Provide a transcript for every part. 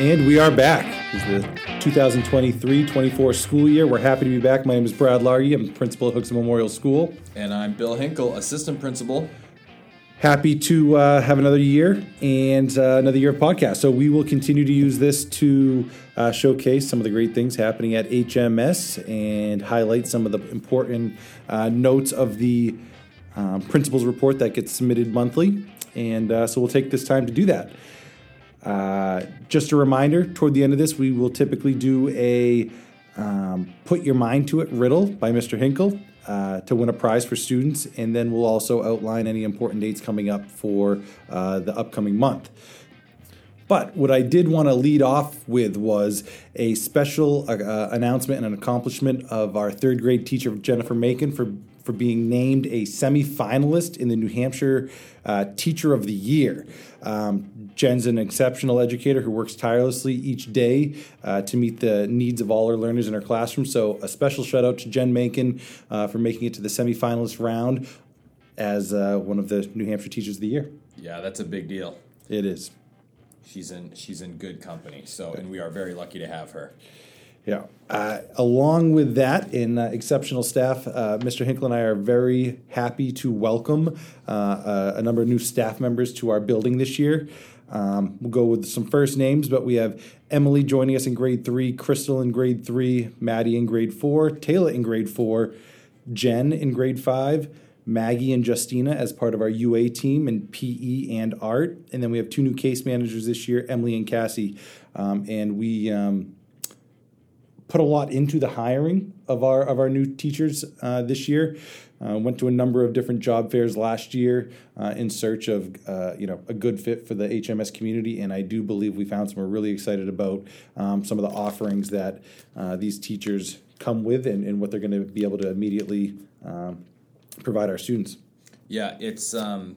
And we are back. It's the 2023-24 school year. We're happy to be back. My name is Brad Largy. I'm principal at Hooksett Memorial School. And I'm Bill Hinkle, assistant principal. Happy to uh, have another year and uh, another year of podcast. So we will continue to use this to uh, showcase some of the great things happening at HMS and highlight some of the important uh, notes of the um, principals report that gets submitted monthly. And uh, so we'll take this time to do that. Uh, just a reminder toward the end of this, we will typically do a um, put your mind to it riddle by Mr. Hinkle uh, to win a prize for students, and then we'll also outline any important dates coming up for uh, the upcoming month. But what I did want to lead off with was a special uh, announcement and an accomplishment of our third grade teacher, Jennifer Macon, for, for being named a semifinalist in the New Hampshire uh, Teacher of the Year. Um, Jen's an exceptional educator who works tirelessly each day uh, to meet the needs of all our learners in our classroom. So, a special shout out to Jen Macon uh, for making it to the semifinalist round as uh, one of the New Hampshire Teachers of the Year. Yeah, that's a big deal. It is. She's in she's in good company. So, and we are very lucky to have her. Yeah. Uh, along with that, in uh, exceptional staff, uh, Mr. Hinkle and I are very happy to welcome uh, uh, a number of new staff members to our building this year. Um, we'll go with some first names, but we have Emily joining us in grade three, Crystal in grade three, Maddie in grade four, Taylor in grade four, Jen in grade five, Maggie and Justina as part of our UA team in PE and art. And then we have two new case managers this year, Emily and Cassie. Um, and we um, put a lot into the hiring of our of our new teachers uh, this year. Uh, went to a number of different job fairs last year uh, in search of uh, you know a good fit for the HMS community, and I do believe we found some. We're really excited about um, some of the offerings that uh, these teachers come with, and, and what they're going to be able to immediately um, provide our students. Yeah, it's um,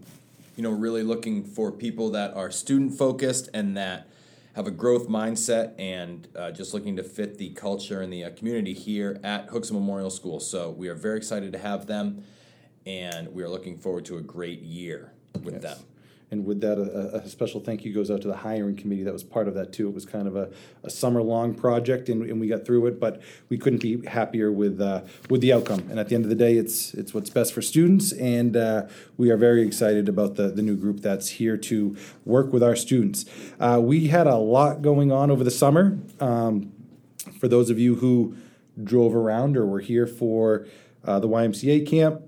you know really looking for people that are student focused and that have a growth mindset and uh, just looking to fit the culture and the uh, community here at Hooksett Memorial School. So we are very excited to have them, and we are looking forward to a great year with yes. them. And with that, a, a, special thank you goes out to the hiring committee that was part of that too. It was kind of a, a summer long project, and, and, we got through it. But we couldn't be happier with uh, with the outcome. And at the end of the day, it's it's what's best for students, and uh, we are very excited about the the new group that's here to work with our students. Uh, we had a lot going on over the summer. Um, for those of you who drove around or were here for uh, the YMCA camp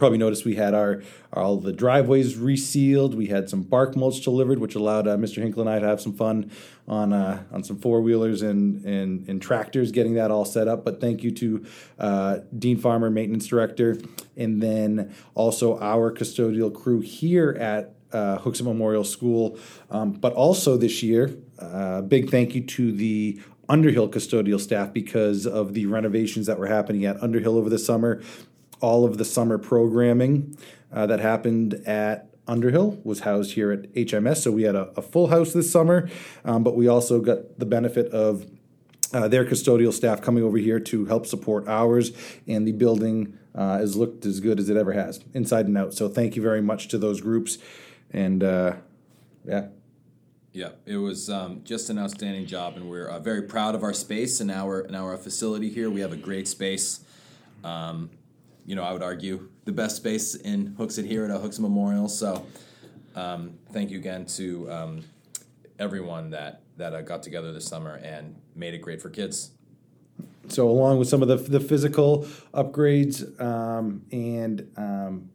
probably noticed we had our all the driveways resealed. We had some bark mulch delivered, which allowed uh, Mr. Hinkle and I to have some fun on uh, on some four wheelers and, and and tractors, getting that all set up. But thank you to uh, Dean Farmer, maintenance director, and then also our custodial crew here at uh, Hooksett Memorial School. Um, but also this year, uh, big thank you to the Underhill custodial staff because of the renovations that were happening at Underhill over the summer all of the summer programming uh, that happened at Underhill was housed here at HMS. So we had a, a full house this summer, um, but we also got the benefit of uh, their custodial staff coming over here to help support ours, and the building uh, has looked as good as it ever has, inside and out. So thank you very much to those groups, and uh, yeah. Yeah, it was um, just an outstanding job, and we're uh, very proud of our space and our and our facility here. We have a great space. Um, you know, I would argue the best space in Hooksett here at a Hooksett Memorial. So, um, thank you again to um, everyone that that uh, got together this summer and made it great for kids. So, along with some of the the physical upgrades um, and um,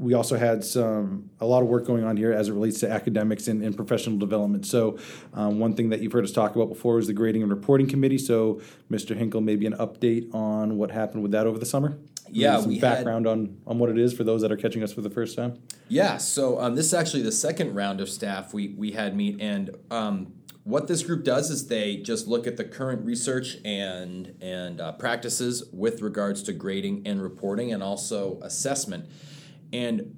we also had some a lot of work going on here as it relates to academics and, and professional development. So, um, one thing that you've heard us talk about before is the grading and reporting committee. So, Mr. Hinkle, maybe an update on what happened with that over the summer. Yeah, some background had, on on what it is for those that are catching us for the first time. Yeah, so um, this is actually the second round of staff we we had meet, and um, what this group does is they just look at the current research and and uh, practices with regards to grading and reporting, and also assessment and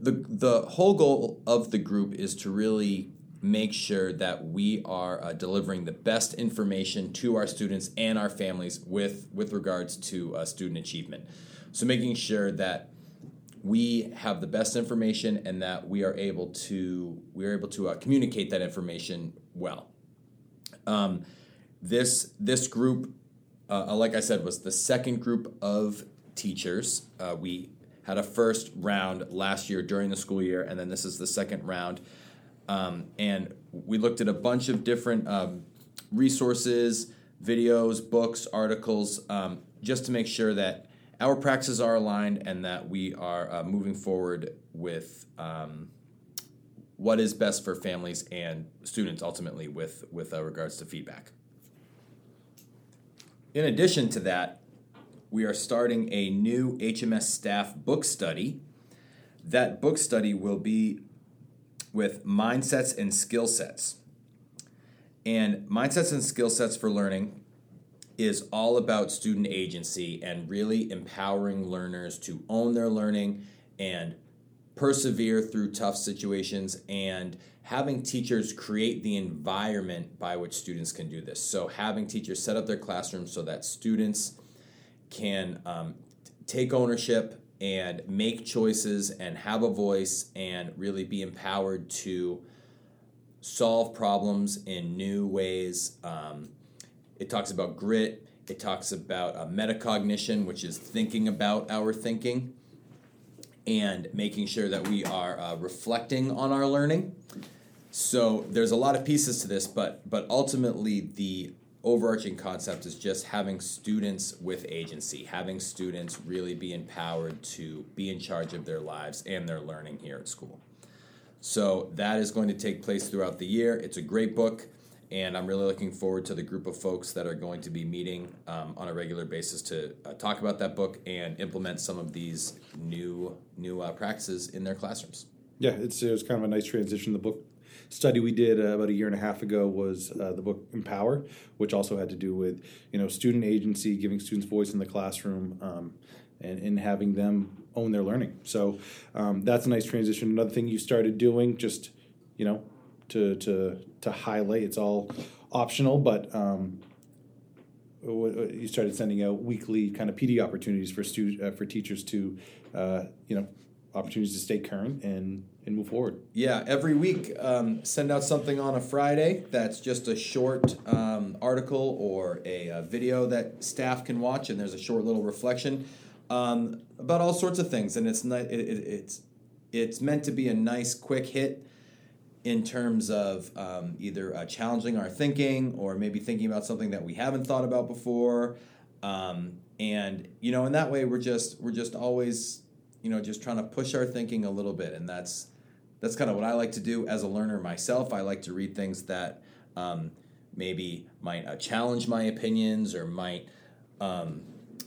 the the whole goal of the group is to really make sure that we are uh, delivering the best information to our students and our families with with regards to uh, student achievement. So making sure that we have the best information and that we are able to we are able to uh, communicate that information well. Um, this this group, uh, like I said, was the second group of teachers. Uh, we had a first round last year during the school year, and then this is the second round. Um, and we looked at a bunch of different um, resources, videos, books, articles, um, just to make sure that our practices are aligned and that we are uh, moving forward with um, what is best for families and students ultimately with, with uh, regards to feedback. In addition to that, we are starting a new HMS staff book study. That book study will be with mindsets and skill sets. And mindsets and skill sets for learning is all about student agency and really empowering learners to own their learning and persevere through tough situations and having teachers create the environment by which students can do this. So, having teachers set up their classrooms so that students can um, take ownership and make choices and have a voice and really be empowered to solve problems in new ways. Um, it talks about grit. It talks about uh, metacognition, which is thinking about our thinking and making sure that we are uh, reflecting on our learning. So there's a lot of pieces to this, but but ultimately the overarching concept is just having students with agency, having students really be empowered to be in charge of their lives and their learning here at school. So that is going to take place throughout the year. It's a great book and I'm really looking forward to the group of folks that are going to be meeting um, on a regular basis to uh, talk about that book and implement some of these new new uh, practices in their classrooms. Yeah, it's it was kind of a nice transition. The book study we did uh, about a year and a half ago was uh, the book Empower, which also had to do with you know student agency, giving students voice in the classroom. Um, and, and having them own their learning. So um, that's a nice transition. Another thing you started doing, just you know, to to to highlight. It's all optional, but um, you started sending out weekly kind of PD opportunities for stu- uh, for teachers to uh, you know opportunities to stay current and and move forward. Yeah, every week um, send out something on a Friday that's just a short um, article or a, a, video that staff can watch, and there's a short little reflection um, about all sorts of things, and it's not it, it, it's it's meant to be a nice quick hit in terms of um, either uh, challenging our thinking or maybe thinking about something that we haven't thought about before um, and you know in that way we're just we're just always you know just trying to push our thinking a little bit. And that's that's kind of what i like to do as a learner myself. I like to read things that um, maybe might uh, challenge my opinions or might um,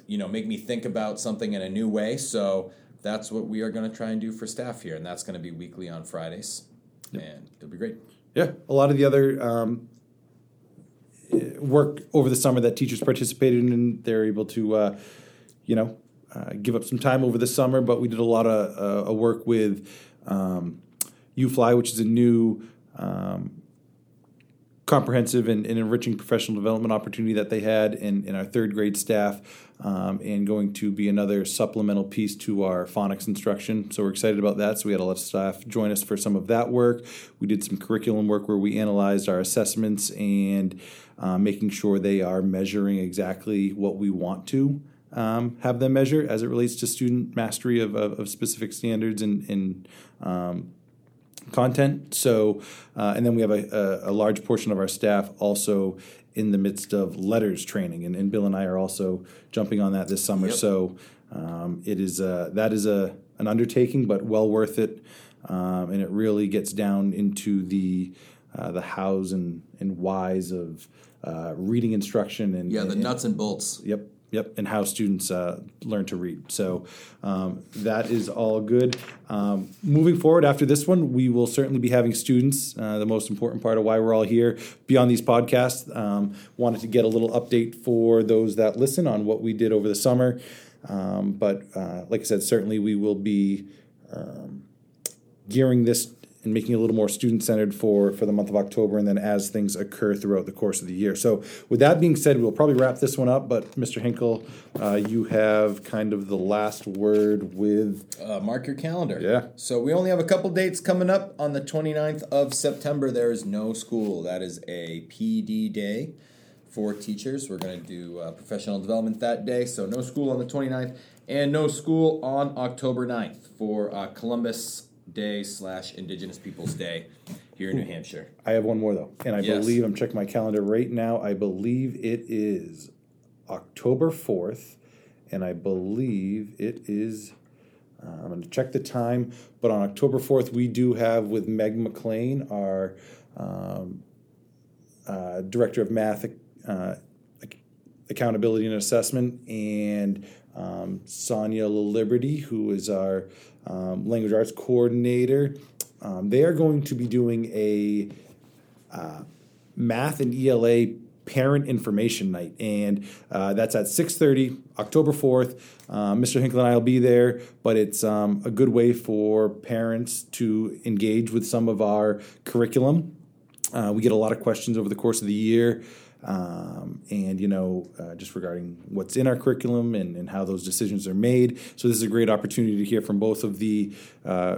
you know make me think about something in a new way. So that's what we are going to try and do for staff here. And that's going to be weekly on fridays. And it'll be great. Yeah, a lot of the other um, work over the summer that teachers participated in, they're able to, uh, you know, uh, give up some time over the summer. But we did a lot of uh, work with um, UFLI, which is a new um, comprehensive and, and, enriching professional development opportunity that they had in, in our third grade staff um, and going to be another supplemental piece to our phonics instruction. So we're excited about that. So we had a lot of staff join us for some of that work. We did some curriculum work where we analyzed our assessments and uh, making sure they are measuring exactly what we want to. Um, have them measure as it relates to student mastery of, of, of specific standards and, and um, content. So, uh, and then we have a, a, a, large portion of our staff also in the midst of LETRS training, and, and Bill and I are also jumping on that this summer. Yep. So, um, it is a, that is a an undertaking, but well worth it, um, and it really gets down into the uh, the hows and and whys of uh, reading instruction and yeah, the and, nuts and bolts. Yep, Yep, and how students uh, learn to read. So um, that is all good. Um, moving forward after this one, we will certainly be having students. Uh, the most important part of why we're all here, be on these podcasts. Um, wanted to get a little update for those that listen on what we did over the summer. Um, but uh, like I said, certainly we will be um, gearing this and making it a little more student centered for for the month of October, and then as things occur throughout the course of the year. So, with that being said, we'll probably wrap this one up. But Mr. Hinkle, uh, you have kind of the last word with. Uh, mark your calendar. Yeah. So we only have a couple dates coming up. On the 29th of September, there is no school. That is a PD day for teachers. We're going to do uh, professional development that day. So no school on the 29th and no school on October 9th for uh, Columbus Day slash Indigenous Peoples Day here in New Hampshire. I have one more though, and I Yes. believe I'm checking my calendar right now. I believe it is October fourth, and I believe it is. Uh, I'm going to check the time, but on October fourth, we do have with Meg McLean, our um, uh, director of math uh, accountability and assessment, and um, Sonia Liberty, who is our um, language arts coordinator. Um, they are going to be doing a uh, math and ELA parent information night, and uh, that's at six thirty, October fourth. Uh, Mr. Hinkle and I will be there, but it's um, a good way for parents to engage with some of our curriculum. Uh, we get a lot of questions over the course of the year, um, and you know, uh, just regarding what's in our curriculum and, and how those decisions are made. So this is a great opportunity to hear from both of the uh,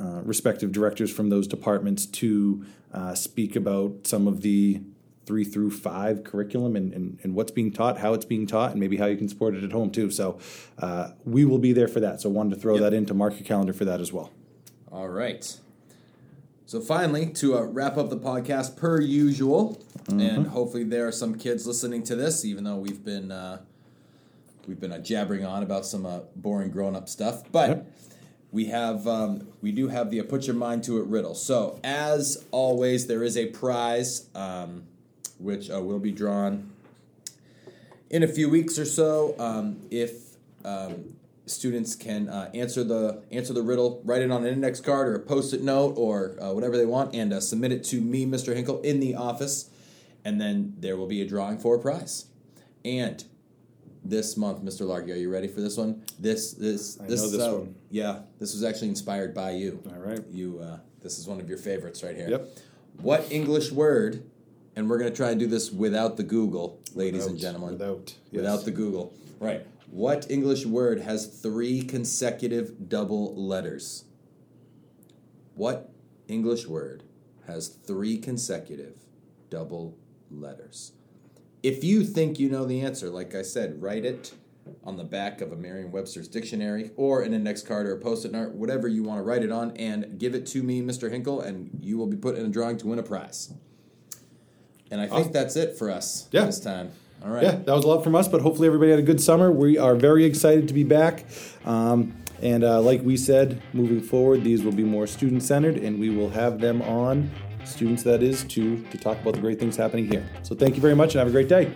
uh, respective directors from those departments to uh, speak about some of the three through five curriculum and, and, and what's being taught, how it's being taught, and maybe how you can support it at home too. So uh, we will be there for that. So wanted to throw that in to mark your calendar for that as well. All right. So finally, to uh, wrap up the podcast per usual, and hopefully there are some kids listening to this, even though we've been uh, we've been uh, jabbering on about some uh, boring grown up stuff, but. Yep. We have, um, we do have the uh, put your mind to it riddle. So as always, there is a prize, um, which uh, will be drawn in a few weeks or so. Um, if um, students can uh, answer the answer the riddle, write it on an index card or a post-it note or uh, whatever they want, and uh, submit it to me, Mr. Hinkle, in the office, and then there will be a drawing for a prize. And this month, Mr. Largy, are you ready for this one? This this I this know this one. Yeah, this was actually inspired by you. All right. You uh, this is one of your favorites right here. Yep. What English word? And we're gonna try and do this without the Google, ladies and gentlemen. without, without the Google. Right. What English word has three consecutive double letters? What English word has three consecutive double letters? If you think you know the answer, like I said, write it on the back of a Merriam-Webster's dictionary or an index card or a post-it note, whatever you want to write it on, and give it to me, Mr. Hinkle, and you will be put in a drawing to win a prize. And I think Awesome. that's it for us Yeah. this time. All right. Yeah, that was a lot from us, but hopefully everybody had a good summer. We are very excited to be back. Um, and uh, like we said, moving forward, these will be more student centered, and we will have them on students that is to to talk about the great things happening here. So thank you very much, and have a great day.